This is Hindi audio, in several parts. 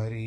हरि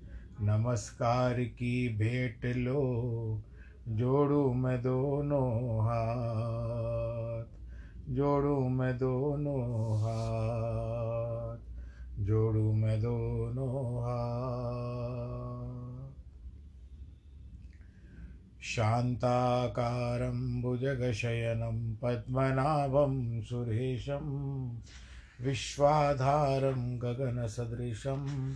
नमस्कार की भेंट लो, जोड़ू मैं दोनों हाथ, जोड़ू मैं दोनों हाथ, जोड़ू मैं दोनों हाथ। शान्ताकारं भुजगशयनं, पद्मनाभं सुरेशं, विश्वाधारं गगनसदृशं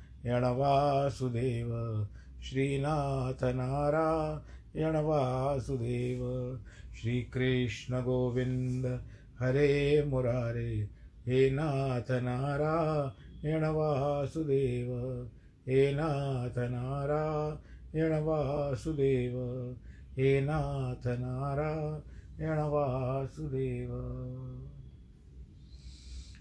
वासुदेव श्रीनाथ नारायण वासुदेव श्रीकृष्ण गोविन्द हरे मुरारे, हे नाथ नारायण वासुदेव हे नाथ नारायण वासुदेव हे नाथ नारायण वासुदेव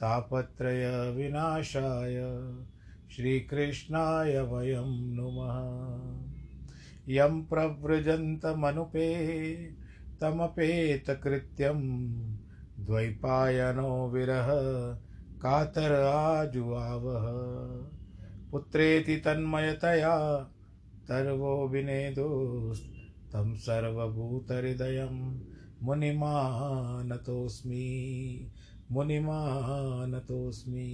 तापत्रयविनाशाय श्रीकृष्णाय वयं नुमः। यं प्रव्रजन्तमनुपे तमपेतकृत्यं द्वैपायनो विरह कातर आजुआवह। पुत्रेति तन्मयतया तर्वो विनेदोस् सर्वभूतहृदयं मुनिमानतोऽस्मि। मुनिमानतोऽस्मि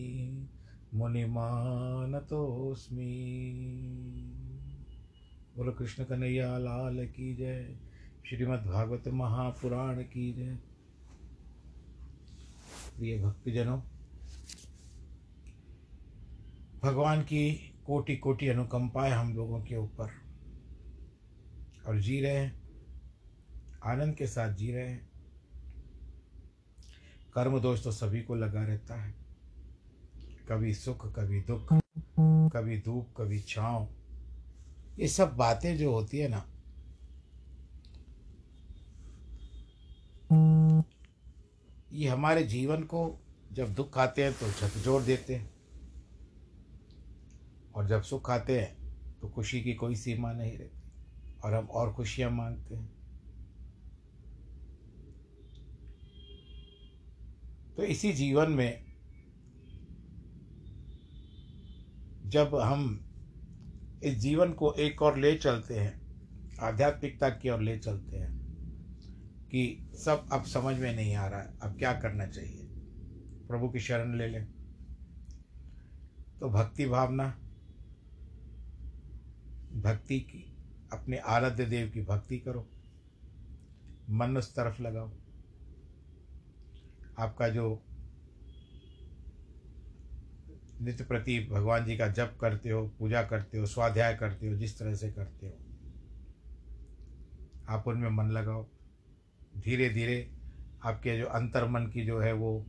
मुनिमानतोऽस्मि बोलो कृष्ण कन्हैया, लाल की जय। श्रीमद् भागवत महापुराण की जय। प्रिय भक्तजनों, भगवान की कोटि कोटि अनुकंपाएँ हम लोगों के ऊपर। और जी रहे हैं, आनंद के साथ जी रहे हैं। कर्म दोष तो सभी को लगा रहता है। कभी सुख, कभी दुख, कभी धूप, कभी छाँव। ये सब बातें जो होती है ना, ये हमारे जीवन को जब दुख आते हैं तो झकझोर देते हैं। और जब सुख आते हैं तो खुशी की कोई सीमा नहीं रहती। और हम और खुशियाँ मांगते हैं। तो इसी जीवन में जब हम इस जीवन को एक और ले चलते हैं, आध्यात्मिकता की ओर ले चलते हैं, कि सब अब समझ में नहीं आ रहा है अब क्या करना चाहिए? प्रभु की शरण ले लें। तो भक्ति भावना, भक्ति की, अपने आराध्य देव की भक्ति करो। मन उस तरफ़ लगाओ। आपका जो नित्य प्रति भगवान जी का जप करते हो, पूजा करते हो, स्वाध्याय करते हो, जिस तरह से करते हो, आप उनमें मन लगाओ। धीरे धीरे आपके जो अंतर मन की जो है वो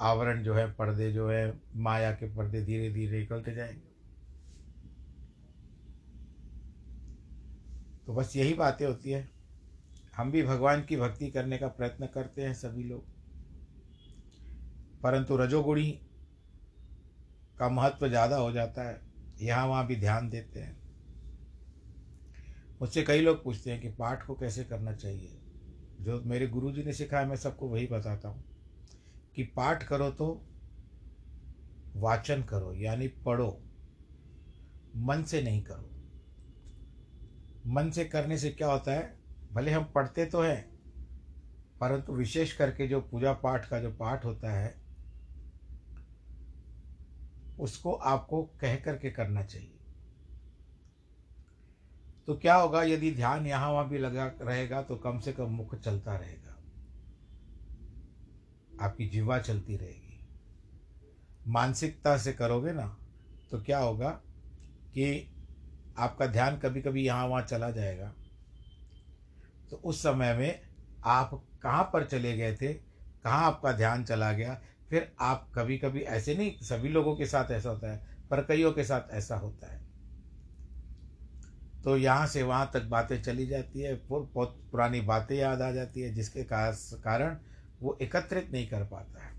आवरण जो है, पर्दे जो है, माया के पर्दे धीरे धीरे निकलते जाएँगे। तो बस यही बातें होती है। हम भी भगवान की भक्ति करने का प्रयत्न करते हैं, सभी लोग। परंतु रजोगुणी का महत्व ज़्यादा हो जाता है। यहाँ वहाँ भी ध्यान देते हैं। मुझसे कई लोग पूछते हैं कि पाठ को कैसे करना चाहिए? जो मेरे गुरु जी ने सिखाया, मैं सबको वही बताता हूँ कि पाठ करो तो वाचन करो, यानी पढ़ो। मन से नहीं करो। मन से करने से क्या होता है? भले हम पढ़ते तो हैं, परंतु विशेष करके जो पूजा पाठ का जो पाठ होता है उसको आपको कह करके करना चाहिए। तो क्या होगा, यदि ध्यान यहाँ वहाँ भी लगा रहेगा तो कम से कम मुख चलता रहेगा। आपकी जीवा चलती रहेगी। मानसिकता से करोगे ना तो क्या होगा कि आपका ध्यान कभी कभी यहाँ वहाँ चला जाएगा। तो उस समय में आप कहाँ पर चले गए थे, कहाँ आपका ध्यान चला गया फिर आप कभी कभी ऐसे नहीं, सभी लोगों के साथ ऐसा होता है, पर कईयों के साथ ऐसा होता है। तो यहाँ से वहाँ तक बातें चली जाती है बहुत पुरानी बातें याद आ जाती है, जिसके कारण वो एकत्रित नहीं कर पाता है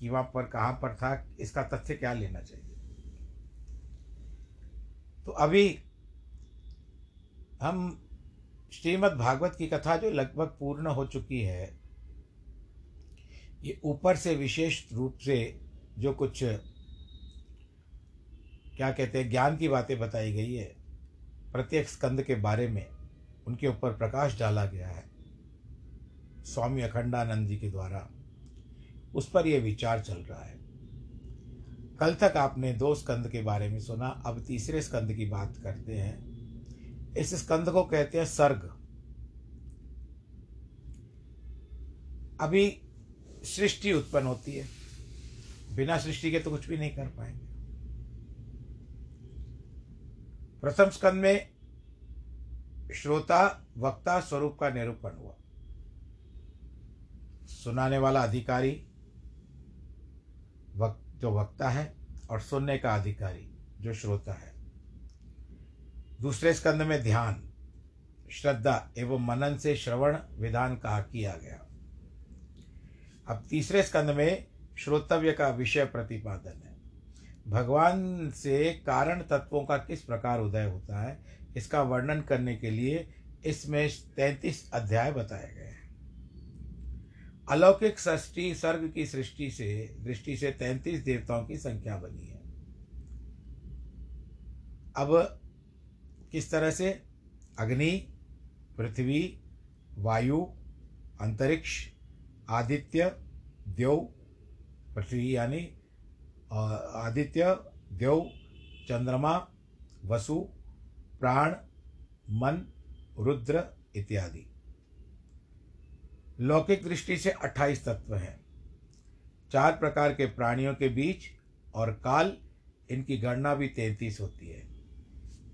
कि वहाँ पर कहाँ पर था, इसका तथ्य क्या लेना चाहिए। तो अभी हम श्रीमद् भागवत की कथा जो लगभग पूर्ण हो चुकी है ये ऊपर से विशेष रूप से जो कुछ, क्या कहते हैं, ज्ञान की बातें बताई गई है, प्रत्येक स्कंद के बारे में उनके ऊपर प्रकाश डाला गया है, स्वामी अखंडानंद जी के द्वारा। उस पर यह विचार चल रहा है। कल तक आपने दो स्कंद के बारे में सुना, अब तीसरे स्कंद की बात करते हैं। इस स्कंद को कहते हैं सर्ग। अभी सृष्टि उत्पन्न होती है। बिना सृष्टि के तो कुछ भी नहीं कर पाएँगे। प्रथम स्कंद में श्रोता, वक्ता स्वरूप का निरूपण हुआ। सुनाने वाला अधिकारी वक्त जो वक्ता है और सुनने का अधिकारी, जो श्रोता है। दूसरे स्कंद में ध्यान, श्रद्धा एवं मनन से श्रवण विधान कहा किया गया। अब तीसरे स्कंद में श्रोतव्य का विषय प्रतिपादन है। भगवान से कारण तत्वों का किस प्रकार उदय होता है, इसका वर्णन करने के लिए इसमें तैंतीस अध्याय बताए गए हैं। अलौकिक सृष्टि, सर्ग की सृष्टि से, दृष्टि से तैंतीस देवताओं की संख्या बनी है। अब किस तरह से? अग्नि, पृथ्वी, वायु, अंतरिक्ष आदित्य, देव पृथ्वी यानी आदित्य, देव, चंद्रमा, वसु, प्राण, मन, रुद्र इत्यादि। लौकिक दृष्टि से अट्ठाईस तत्व हैं। चार प्रकार के प्राणियों के बीच और काल, इनकी गणना भी तैंतीस होती है।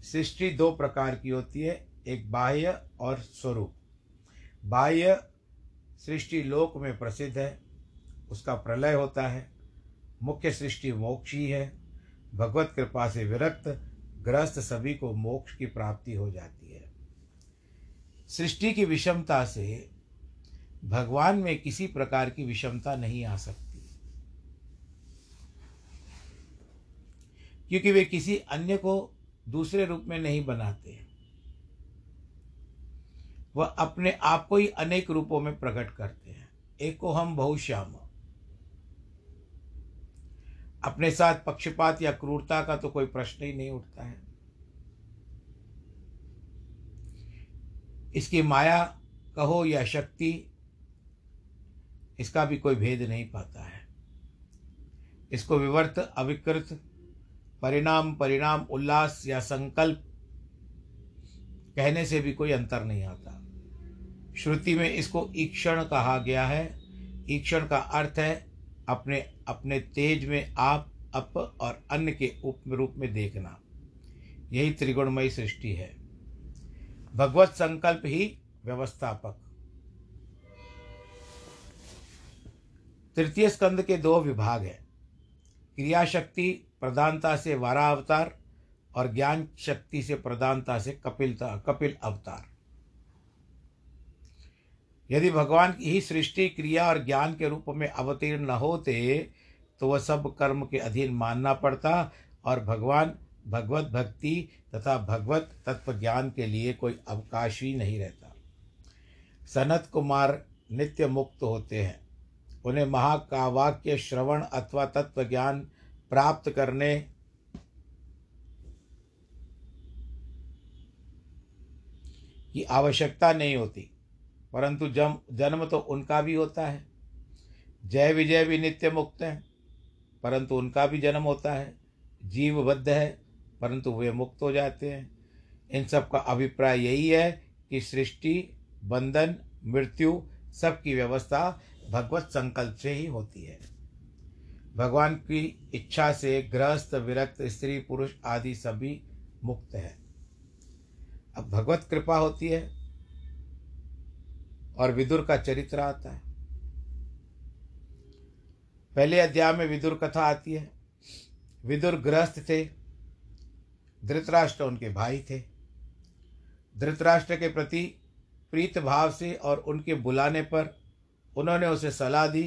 सृष्टि दो प्रकार की होती है, एक बाह्य और स्वरूप। बाह्य सृष्टि लोक में प्रसिद्ध है, उसका प्रलय होता है, मुख्य सृष्टि मोक्ष ही है, भगवत कृपा से विरक्त, ग्रस्त सभी को मोक्ष की प्राप्ति हो जाती है। सृष्टि की विषमता से भगवान में किसी प्रकार की विषमता नहीं आ सकती। क्योंकि वे किसी अन्य को दूसरे रूप में नहीं बनाते। वह अपने आप को ही अनेक रूपों में प्रकट करते हैं। एक हम बहुश्याम। अपने साथ पक्षपात या क्रूरता का तो कोई प्रश्न ही नहीं उठता है। इसकी माया कहो या शक्ति, इसका भी कोई भेद नहीं पाता है। इसको विवर्त, अविकृत, परिणाम परिणाम, उल्लास या संकल्प कहने से भी कोई अंतर नहीं आता। श्रुति में इसको ईक्षण कहा गया है। ईक्षण का अर्थ है अपने अपने तेज में आप, अप और अन्य के उप रूप में देखना। यही त्रिगुणमयी सृष्टि है। भगवत संकल्प ही व्यवस्थापक। तृतीय स्कंद के दो विभाग हैं। क्रिया शक्ति प्रधानता से वारा अवतार और ज्ञान शक्ति से प्रधानता से कपिलता, कपिल अवतार। यदि भगवान की ही सृष्टि, क्रिया और ज्ञान के रूप में अवतीर्ण न होते तो वह सब कर्म के अधीन मानना पड़ता और भगवान भगवत भक्ति तथा भगवत तत्व ज्ञान के लिए कोई अवकाश ही नहीं रहता। सनत कुमार नित्य मुक्त होते हैं। उन्हें महाकावाक्य श्रवण अथवा तत्व ज्ञान प्राप्त करने की आवश्यकता नहीं होती। परंतु जम, जन्म तो उनका भी होता है। जय विजय भी नित्य मुक्त हैं, परंतु उनका भी जन्म होता है। जीवबद्ध है, परंतु वे मुक्त हो जाते हैं। इन सब का अभिप्राय यही है कि सृष्टि, बंधन, मृत्यु सबकी व्यवस्था भगवत संकल्प से ही होती है। भगवान की इच्छा से गृहस्थ, विरक्त, स्त्री, पुरुष आदि सभी मुक्त है। अब भगवत कृपा होती है और विदुर का चरित्र आता है। पहले अध्याय में विदुर कथा आती है। विदुर गृहस्थ थे। धृतराष्ट्र उनके भाई थे। धृतराष्ट्र के प्रति प्रीत भाव से और उनके बुलाने पर उन्होंने उसे सलाह दी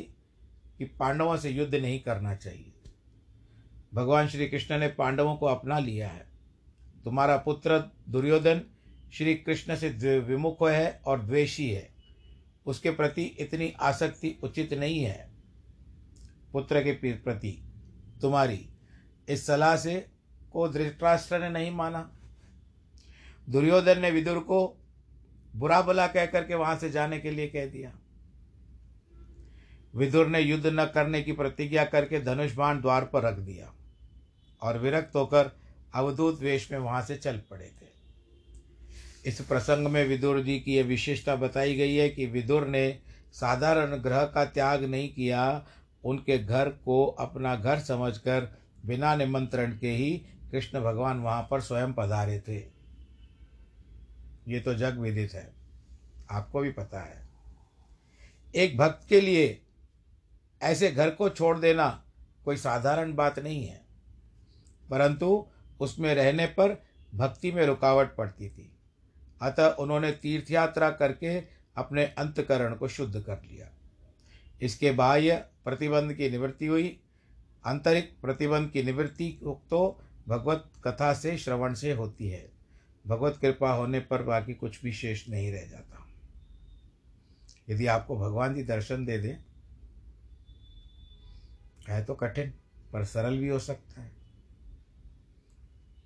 कि पांडवों से युद्ध नहीं करना चाहिए। भगवान श्री कृष्ण ने पांडवों को अपना लिया है। तुम्हारा पुत्र दुर्योधन श्री कृष्ण से विमुख है और द्वेषी है। उसके प्रति इतनी आसक्ति उचित नहीं है। पुत्र के प्रति तुम्हारी इस सलाह से को धृतराष्ट्र ने नहीं माना। दुर्योधन ने विदुर को बुरा भला कह करके वहाँ से जाने के लिए कह दिया। विदुर ने युद्ध न करने की प्रतिज्ञा करके धनुष बाण द्वार पर रख दिया और विरक्त होकर अवधूत वेश में वहाँ से चल पड़े थे। इस प्रसंग में विदुर जी की यह विशेषता बताई गई है कि विदुर ने साधारण ग्रह का त्याग नहीं किया, उनके घर को अपना घर समझकर बिना निमंत्रण के ही कृष्ण भगवान वहाँ पर स्वयं पधारे थे। ये तो जग विदित है, आपको भी पता है। एक भक्त के लिए ऐसे घर को छोड़ देना कोई साधारण बात नहीं है, परंतु उसमें रहने पर भक्ति में रुकावट पड़ती थी। अतः उन्होंने तीर्थ यात्रा करके अपने अंतकरण को शुद्ध कर लिया। इसके बाह्य प्रतिबंध की निवृत्ति हुई। आंतरिक प्रतिबंध की निवृत्ति तो भगवत कथा से श्रवण से होती है। भगवत कृपा होने पर बाकी कुछ भी शेष नहीं रह जाता। यदि आपको भगवान जी दर्शन दे दें, है तो कठिन, पर सरल भी हो सकता है।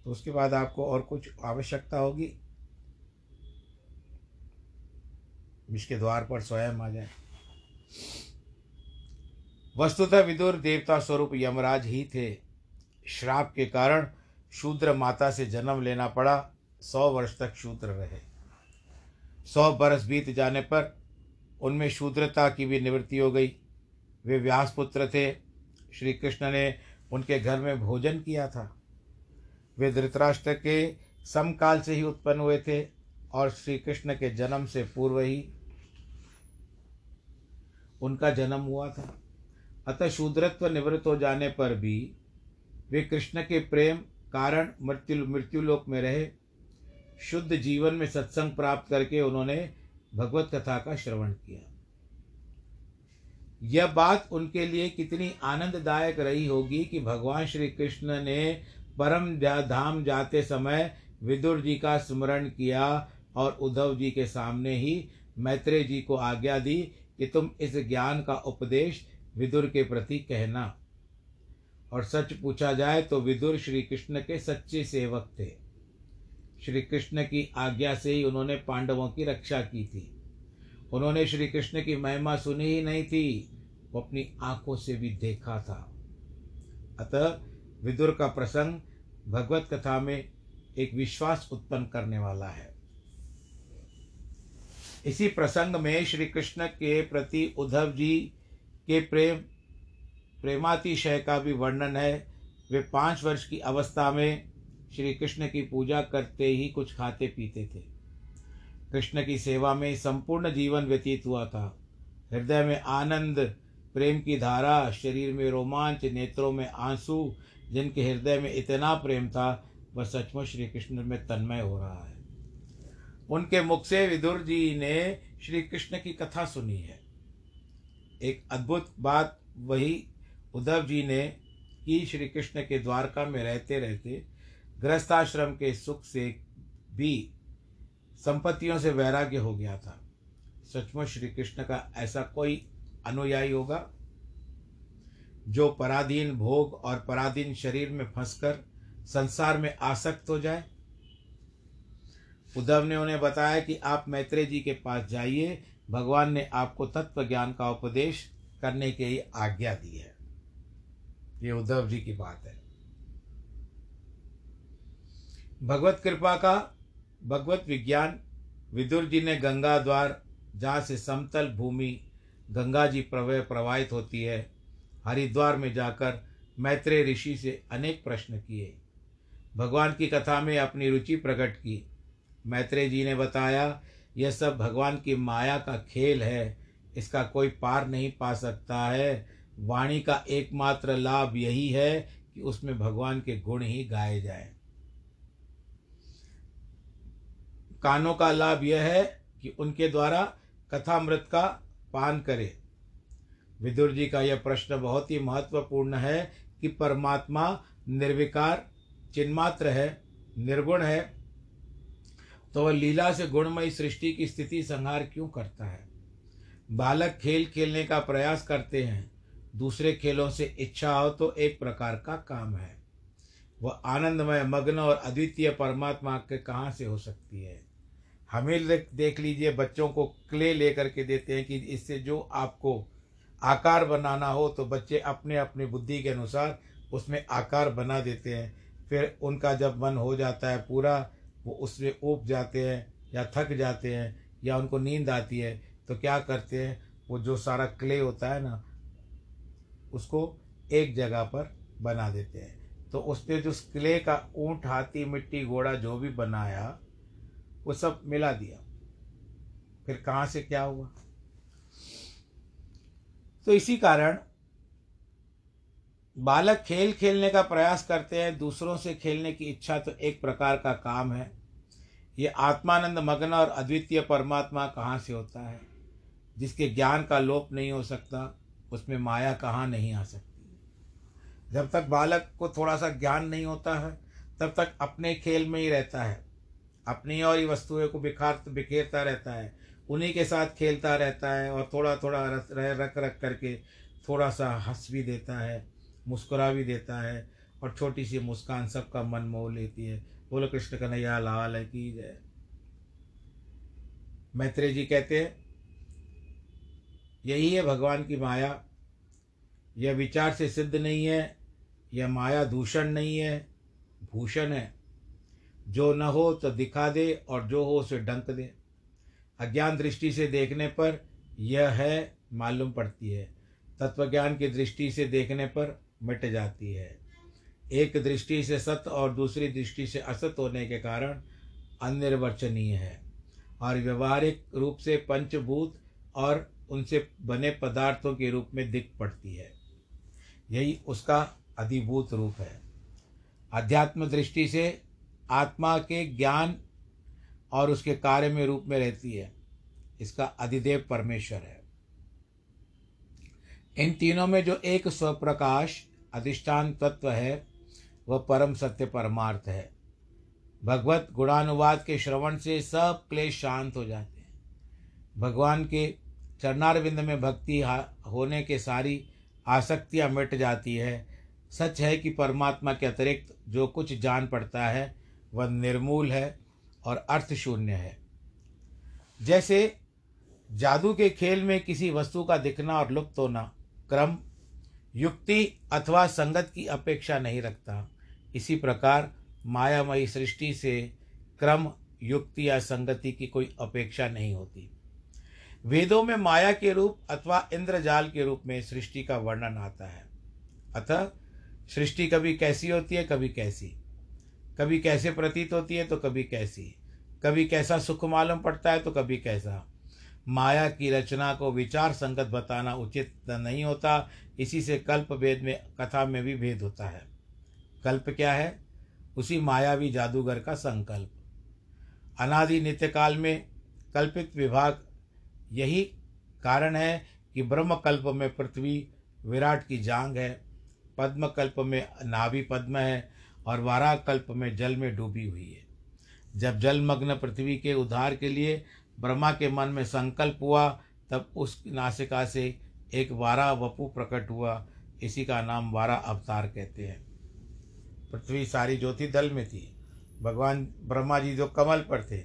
तो उसके बाद आपको और कुछ आवश्यकता होगी। जिसके द्वार पर स्वयं आ जाए। वस्तुतः विदुर देवता स्वरूप यमराज ही थे। श्राप के कारण शूद्र माता से जन्म लेना पड़ा। सौ वर्ष तक शूद्र रहे। सौ बरस बीत जाने पर उनमें शूद्रता की भी निवृत्ति हो गई। वे व्यासपुत्र थे। श्री कृष्ण ने उनके घर में भोजन किया था। वे धृतराष्ट्र के समकाल से ही उत्पन्न हुए थे और श्री कृष्ण के जन्म से पूर्व ही उनका जन्म हुआ था। अतः शूद्रत्व निवृत्त हो जाने पर भी वे कृष्ण के प्रेम, कारण, मृत्यु मृत्युलोक में रहे। शुद्ध जीवन में सत्संग प्राप्त करके उन्होंने भगवत कथा का श्रवण किया। यह बात उनके लिए कितनी आनंददायक रही होगी कि भगवान श्री कृष्ण ने परम धाम जाते समय विदुर जी का स्मरण किया और उद्धव जी के सामने ही मैत्रेय जी को आज्ञा दी कि तुम इस ज्ञान का उपदेश विदुर के प्रति कहना। और सच पूछा जाए तो विदुर श्री कृष्ण के सच्चे सेवक थे। श्री कृष्ण की आज्ञा से ही उन्होंने पांडवों की रक्षा की थी। उन्होंने श्री कृष्ण की महिमा सुनी ही नहीं थी। वो अपनी आँखों से भी देखा था। अतः विदुर का प्रसंग भगवत कथा में एक विश्वास उत्पन्न करने वाला है। इसी प्रसंग में श्री कृष्ण के प्रति उद्धव जी के प्रेम, प्रेमातिशय का भी वर्णन है। वे पाँच वर्ष की अवस्था में श्री कृष्ण की पूजा करते ही कुछ खाते पीते थे। कृष्ण की सेवा में संपूर्ण जीवन व्यतीत हुआ था। हृदय में आनंद, प्रेम की धारा, शरीर में रोमांच, नेत्रों में आँसू, जिनके हृदय में इतना प्रेम था, वह सचमुच श्री कृष्ण में तन्मय हो रहा है। उनके मुख से विदुर जी ने श्री कृष्ण की कथा सुनी है। एक अद्भुत बात वही उद्धव जी ने की श्री कृष्ण के द्वारका में रहते रहते गृहस्थाश्रम के सुख से भी संपत्तियों से वैराग्य हो गया था। सचमुच श्री कृष्ण का ऐसा कोई अनुयायी होगा जो पराधीन भोग और पराधीन शरीर में फंसकर संसार में आसक्त हो जाए? उद्धव ने उन्हें बताया कि आप मैत्रेय जी के पास जाइए। भगवान ने आपको तत्व ज्ञान का उपदेश करने के आज्ञा दी है। ये उद्धव जी की बात है। भगवत कृपा का, भगवत विज्ञान, विदुर जी ने गंगा द्वार, जहाँ से समतल भूमि गंगा जी प्रवय प्रवाहित होती है, हरिद्वार में जाकर मैत्रेय ऋषि से अनेक प्रश्न किए। भगवान की कथा में अपनी रुचि प्रकट की। मैत्रेय जी ने बताया, यह सब भगवान की माया का खेल है, इसका कोई पार नहीं पा सकता है। वाणी का एकमात्र लाभ यही है कि उसमें भगवान के गुण ही गाए जाए। कानों का लाभ यह है कि उनके द्वारा कथामृत का पान करे। विदुर जी का यह प्रश्न बहुत ही महत्वपूर्ण है कि परमात्मा निर्विकार, चिन्मात्र है, निर्गुण है तो वह लीला से गुणमयी सृष्टि की स्थिति संहार क्यों करता है? बालक खेल खेलने का प्रयास करते हैं, दूसरे खेलों से इच्छा हो तो एक प्रकार का काम है। वह आनंदमय मग्न और अद्वितीय परमात्मा के कहाँ से हो सकती है? हमें देख लीजिए, बच्चों को क्ले लेकर के देते हैं कि इससे जो आपको आकार बनाना हो तो बच्चे अपने अपने बुद्धि के अनुसार उसमें आकार बना देते हैं। फिर उनका जब मन हो जाता है पूरा वो उसमें ऊब जाते हैं या थक जाते हैं या उनको नींद आती है तो क्या करते हैं? वो जो सारा क्ले होता है ना, उसको एक जगह पर बना देते हैं। तो उसने जो क्ले का ऊँट, हाथी, मिट्टी, घोड़ा जो भी बनाया, वो सब मिला दिया। फिर कहाँ से क्या हुआ? तो इसी कारण बालक खेल खेलने का प्रयास करते हैं, दूसरों से खेलने की इच्छा तो एक प्रकार का काम है। ये आत्मानंद मग्न और अद्वितीय परमात्मा कहाँ से होता है? जिसके ज्ञान का लोप नहीं हो सकता, उसमें माया कहाँ नहीं आ सकती? जब तक बालक को थोड़ा सा ज्ञान नहीं होता है, तब तक अपने खेल में ही रहता है। अपनी और ही वस्तुओं को बिखार, बिखेरता रहता है। उन्हीं के साथ खेलता रहता है और थोड़ा थोड़ा रख रख करके थोड़ा सा हंस भी देता है, मुस्कुरा भी देता है और छोटी सी मुस्कान सबका मन मोह लेती है। बोलो कृष्ण कन्हैया लाल की जय। मैत्रेय जी कहते हैं, यही है भगवान की माया। यह विचार से सिद्ध नहीं है, यह माया दूषण नहीं है, भूषण है। जो न हो तो दिखा दे और जो हो उसे डंक दे। अज्ञान दृष्टि से देखने पर यह है, मालूम पड़ती है। तत्वज्ञान की दृष्टि से देखने पर मिट जाती है। एक दृष्टि से सत्य और दूसरी दृष्टि से असत होने के कारण अनिर्वचनीय है। और व्यवहारिक रूप से पंचभूत और उनसे बने पदार्थों के रूप में दिख पड़ती है। यही उसका अधिभूत रूप है। अध्यात्म दृष्टि से आत्मा के ज्ञान और उसके कार्य में रूप में रहती है। इसका अधिदेव परमेश्वर है। इन तीनों में जो एक स्वप्रकाश अधिष्ठान तत्व है वह परम सत्य परमार्थ है। भगवत गुणानुवाद के श्रवण से सब क्लेश शांत हो जाते हैं। भगवान के चरणारविंद में भक्ति होने के सारी आसक्तियाँ मिट जाती है। सच है कि परमात्मा के अतिरिक्त जो कुछ जान पड़ता है, वह निर्मूल है और अर्थ शून्य है। जैसे जादू के खेल में किसी वस्तु का दिखना और लुप्त होना क्रम, युक्ति अथवा संगत की अपेक्षा नहीं रखता। इसी प्रकार मायामयी सृष्टि से क्रम, युक्ति या संगति की कोई अपेक्षा नहीं होती। वेदों में माया के रूप अथवा इंद्रजाल के रूप में सृष्टि का वर्णन आता है। अतः सृष्टि कभी कैसी होती है, कभी कैसी। कभी कैसे प्रतीत होती है तो कभी कैसी। कभी कैसा सुख मालूम पड़ता है तो कभी कैसा। माया की रचना को विचार संगत बताना उचित नहीं होता। इसी से कल्प भेद में, कथा में भी भेद होता है। कल्प क्या है? उसी मायावी जादूगर का संकल्प। अनादि नित्य काल में कल्पित विभाग यही कारण है कि ब्रह्म कल्प में पृथ्वी विराट की जांग है पद्म कल्प में नाभि पद्म है और वारा कल्प में जल में डूबी हुई है। जब जलमग्न पृथ्वी के उद्धार के लिए ब्रह्मा के मन में संकल्प हुआ, तब उस नासिका से एक वारा वपु प्रकट हुआ। इसी का नाम वारा अवतार कहते हैं। पृथ्वी सारी ज्योति दल में थी। भगवान ब्रह्मा जी जो कमल पर थे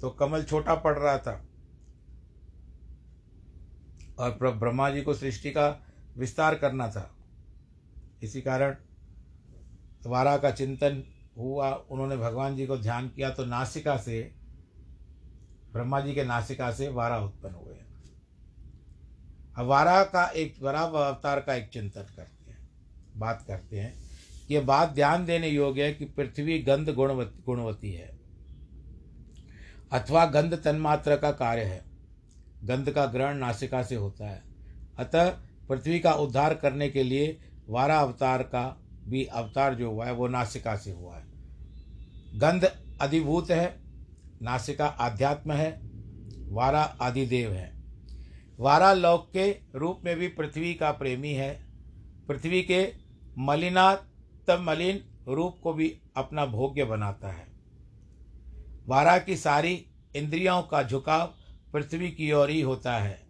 तो कमल छोटा पड़ रहा था। और ब्रह्मा जी को सृष्टि का विस्तार करना था। इसी कारण वारा का चिंतन हुआ, उन्होंने भगवान जी को ध्यान किया तो नासिका से, ब्रह्मा जी के नासिका से वारा उत्पन्न हुए। अब वारा का एक, वरा अवतार का एक चिंतन करते हैं, बात करते हैं। यह बात ध्यान देने योग्य है कि पृथ्वी गंध गुणवती गुणवती है। अथवा गंध तन्मात्र का कार्य है। गंध का ग्रहण नासिका से होता है। अतः पृथ्वी का उद्धार करने के लिए वारा अवतार का भी अवतार जो हुआ है, वो नासिका से हुआ है। गंध अधिभूत है, नासिका आध्यात्म है, वारा आदिदेव है। वारा लोक के रूप में भी पृथ्वी का प्रेमी है। पृथ्वी के मलिनातम मलिन रूप को भी अपना भोग्य बनाता है। वारा की सारी इंद्रियों का झुकाव पृथ्वी की ओर ही होता है।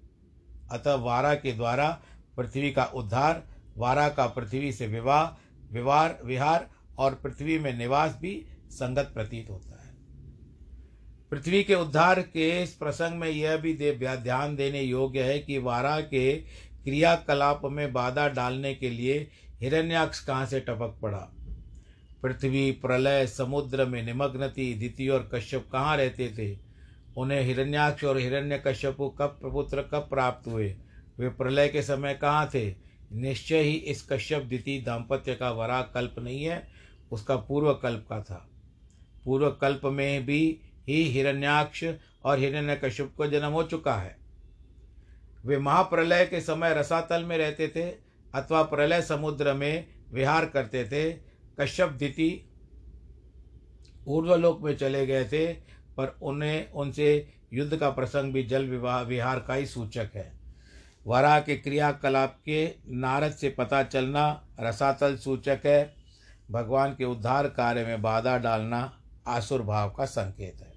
अतः वारा के द्वारा पृथ्वी का उद्धार वारा का पृथ्वी से विवाह, विवार, विहार और पृथ्वी में निवास भी संगत प्रतीत होता है। पृथ्वी के उद्धार के इस प्रसंग में यह भी दे ध्यान देने योग्य है कि वारा के क्रियाकलाप में बाधा डालने के लिए हिरण्याक्ष कहाँ से टपक पड़ा? पृथ्वी, प्रलय, समुद्र में निमग्न थी दिति और कश्यप कहाँ रहते थे? उन्हें हिरण्याक्ष और हिरण्य कश्यप कब पुत्र कब प्राप्त हुए? वे प्रलय के समय कहाँ थे? निश्चय ही इस कश्यप द्वितीय दाम्पत्य का वरा कल्प नहीं है, उसका पूर्व कल्प का था। पूर्व कल्प में भी ही हिरण्याक्ष और हिरण्य कश्यप को जन्म हो चुका है। वे महाप्रलय के समय रसातल में रहते थे अथवा प्रलय समुद्र में विहार करते थे, कश्यप दिति ऊर्ध्वलोक में चले गए थे, पर उन्हें, उनसे युद्ध का प्रसंग भी जल विवाह, विहार का ही सूचक है। वरा के क्रियाकलाप के नारद से पता चलना रसातल सूचक है। भगवान के उद्धार कार्य में बाधा डालना आसुर भाव का संकेत है।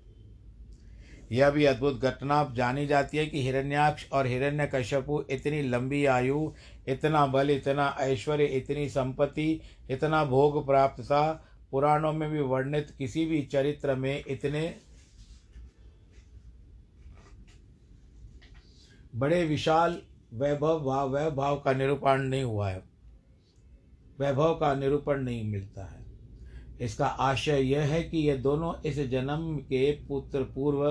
यह भी अद्भुत घटना। जानी जाती है कि हिरण्याक्ष और हिरण्य कश्यपु इतनी लंबी आयु, इतना बल, इतना ऐश्वर्य, इतनी संपत्ति, इतना भोग प्राप्त था, पुराणों में भी वर्णित किसी भी चरित्र में इतने बड़े विशाल वैभव भाव वैभव का निरूपण नहीं हुआ है। वैभव का निरूपण नहीं मिलता है। इसका आशय यह है कि ये दोनों इस जन्म के पुत्र पूर्व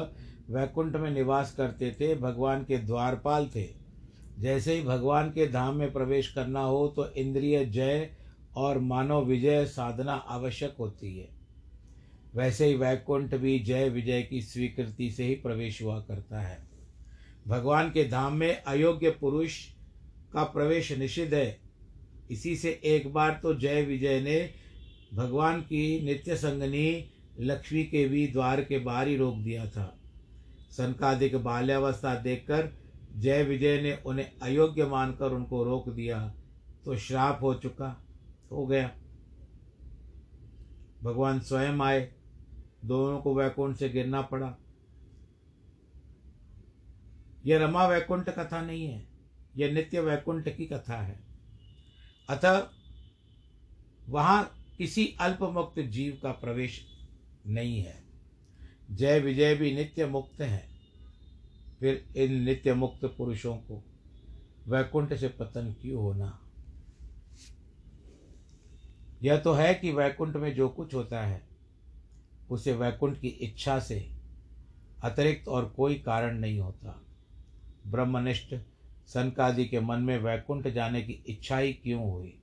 वैकुंठ में निवास करते थे, भगवान के द्वारपाल थे। जैसे ही भगवान के धाम में प्रवेश करना हो तो इंद्रिय जय और मानव विजय साधना आवश्यक होती है। वैसे ही वैकुंठ भी जय विजय की स्वीकृति से ही प्रवेश हुआ करता है। भगवान के धाम में अयोग्य पुरुष का प्रवेश निषिद्ध है। इसी से एक बार तो जय विजय ने भगवान की नित्य संगनी लक्ष्मी के भी द्वार के बाहर ही रोक दिया था। संकादिक बाल्यावस्था देखकर जय विजय ने उन्हें अयोग्य मानकर उनको रोक दिया तो श्राप हो चुका, हो गया। भगवान स्वयं आए, दोनों को वैकुंठ से गिरना पड़ा। यह रमा वैकुंठ कथा नहीं है, यह नित्य वैकुंठ की कथा है। अतः वहाँ किसी अल्पमुक्त जीव का प्रवेश नहीं है। जय विजय भी नित्य मुक्त हैं। फिर इन नित्य मुक्त पुरुषों को वैकुंठ से पतन क्यों होना? यह तो है कि वैकुंठ में जो कुछ होता है, उसे वैकुंठ की इच्छा से अतिरिक्त और कोई कारण नहीं होता। ब्रह्मनिष्ठ सनकादि के मन में वैकुंठ जाने की इच्छा ही क्यों हुई?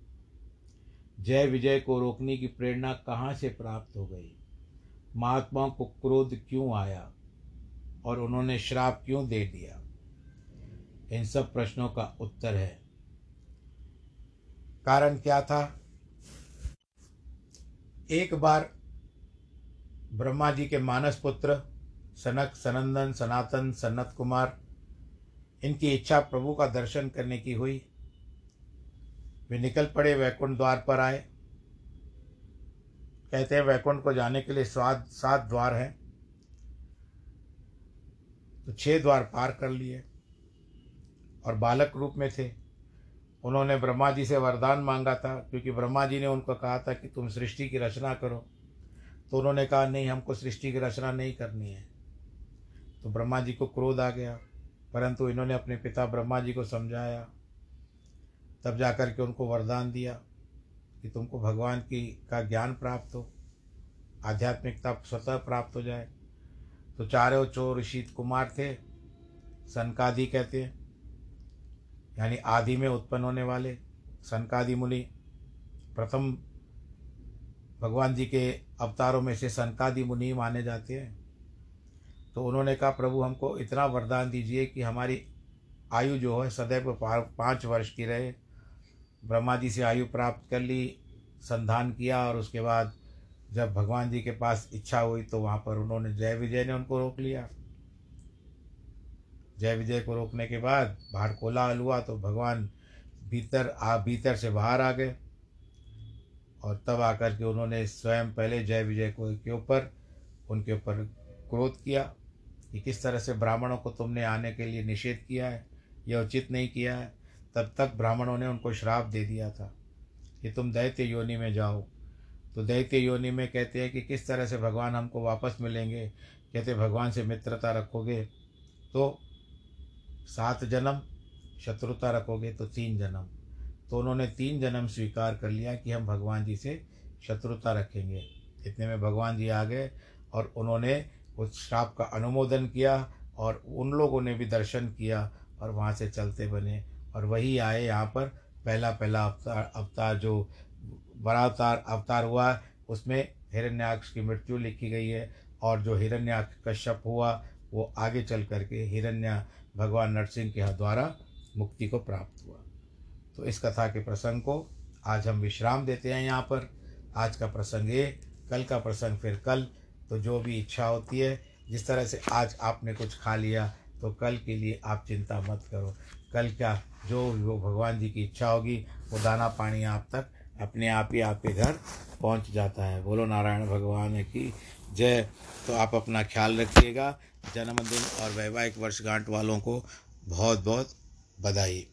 जय विजय को रोकने की प्रेरणा कहाँ से प्राप्त हो गई? महात्माओं को क्रोध क्यों आया? और उन्होंने श्राप क्यों दे दिया? इन सब प्रश्नों का उत्तर है। कारण क्या था? एक बार ब्रह्मा जी के मानस पुत्र, सनक, सनंदन, सनातन सनत कुमार, इनकी इच्छा प्रभु का दर्शन करने की हुई। वे निकल पड़े वैकुंठ द्वार पर आए। कहते हैं, वैकुंठ को जाने के लिए स्वाद सात द्वार हैं। तो छह द्वार पार कर लिए और बालक रूप में थे। उन्होंने ब्रह्मा जी से वरदान मांगा था, क्योंकि ब्रह्मा जी ने उनको कहा था कि तुम सृष्टि की रचना करो। तो उन्होंने कहा, नहीं, हमको सृष्टि की रचना नहीं करनी है। तो ब्रह्मा जी को क्रोध आ गया, परंतु इन्होंने अपने पिता ब्रह्मा जी को समझाया तब जाकर के उनको वरदान दिया कि तुमको भगवान की का ज्ञान प्राप्त हो, आध्यात्मिकता स्वतः प्राप्त हो जाए। तो चारों चोर ऋषि कुमार थे, सनकादि कहते हैं। यानी आदि में उत्पन्न होने वाले सनकादि मुनि, प्रथम भगवान जी के अवतारों में से सनकादि मुनि माने जाते हैं। तो उन्होंने कहा, प्रभु, हमको इतना वरदान दीजिए कि हमारी आयु जो है सदैव पाँच वर्ष की रहे ब्रह्मा जी से आयु प्राप्त कर ली, संधान किया और उसके बाद जब भगवान जी के पास इच्छा हुई तो वहाँ पर उन्होंने जय विजय ने उनको रोक लिया। जय विजय को रोकने के बाद बाहर कोलाहल हुआ तो भगवान भीतर आ, भीतर से बाहर आ गए और तब आकर के उन्होंने स्वयं पहले जय विजय को के ऊपर, उनके ऊपर क्रोध किया कि किस तरह से ब्राह्मणों को तुमने आने के लिए निषेध किया है, यह उचित नहीं किया है। तब तक ब्राह्मणों ने उनको श्राप दे दिया था कि तुम दैत्य योनि में जाओ। तो दैत्य योनि में कहते हैं कि किस तरह से भगवान हमको वापस मिलेंगे? कहते, भगवान से मित्रता रखोगे तो सात जन्म, शत्रुता रखोगे तो तीन जन्म। तो उन्होंने तीन जन्म स्वीकार कर लिया कि हम भगवान जी से शत्रुता रखेंगे। इतने में भगवान जी आ गए और उन्होंने उस श्राप का अनुमोदन किया और उन लोगों ने भी दर्शन किया और वहाँ से चलते बने। और वही आए यहाँ पर। पहला पहला अवतार अवतार जो बड़ा अवतार अवतार हुआ, उसमें हिरण्याक्ष की मृत्यु लिखी गई है और जो हिरण्याक्ष कश्यप हुआ, वो आगे चल करके हिरण्य भगवान नरसिंह के द्वारा मुक्ति को प्राप्त हुआ। तो इस कथा के प्रसंग को आज हम विश्राम देते हैं यहाँ पर। आज का प्रसंग ये, कल का प्रसंग फिर कल। तो जो भी इच्छा होती है, जिस तरह से आज आपने कुछ खा लिया तो कल के लिए आप चिंता मत करो। कल क्या जो वो भगवान जी की इच्छा होगी, वो दाना पानी आप तक अपने आप ही आपके घर पहुँच जाता है। बोलो, नारायण भगवान की जय। तो आप अपना ख्याल रखिएगा। जन्मदिन और वैवाहिक वर्षगांठ वालों को बहुत बहुत बधाई।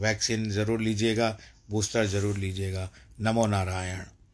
वैक्सीन ज़रूर लीजिएगा, बूस्टर ज़रूर लीजिएगा। नमो नारायण।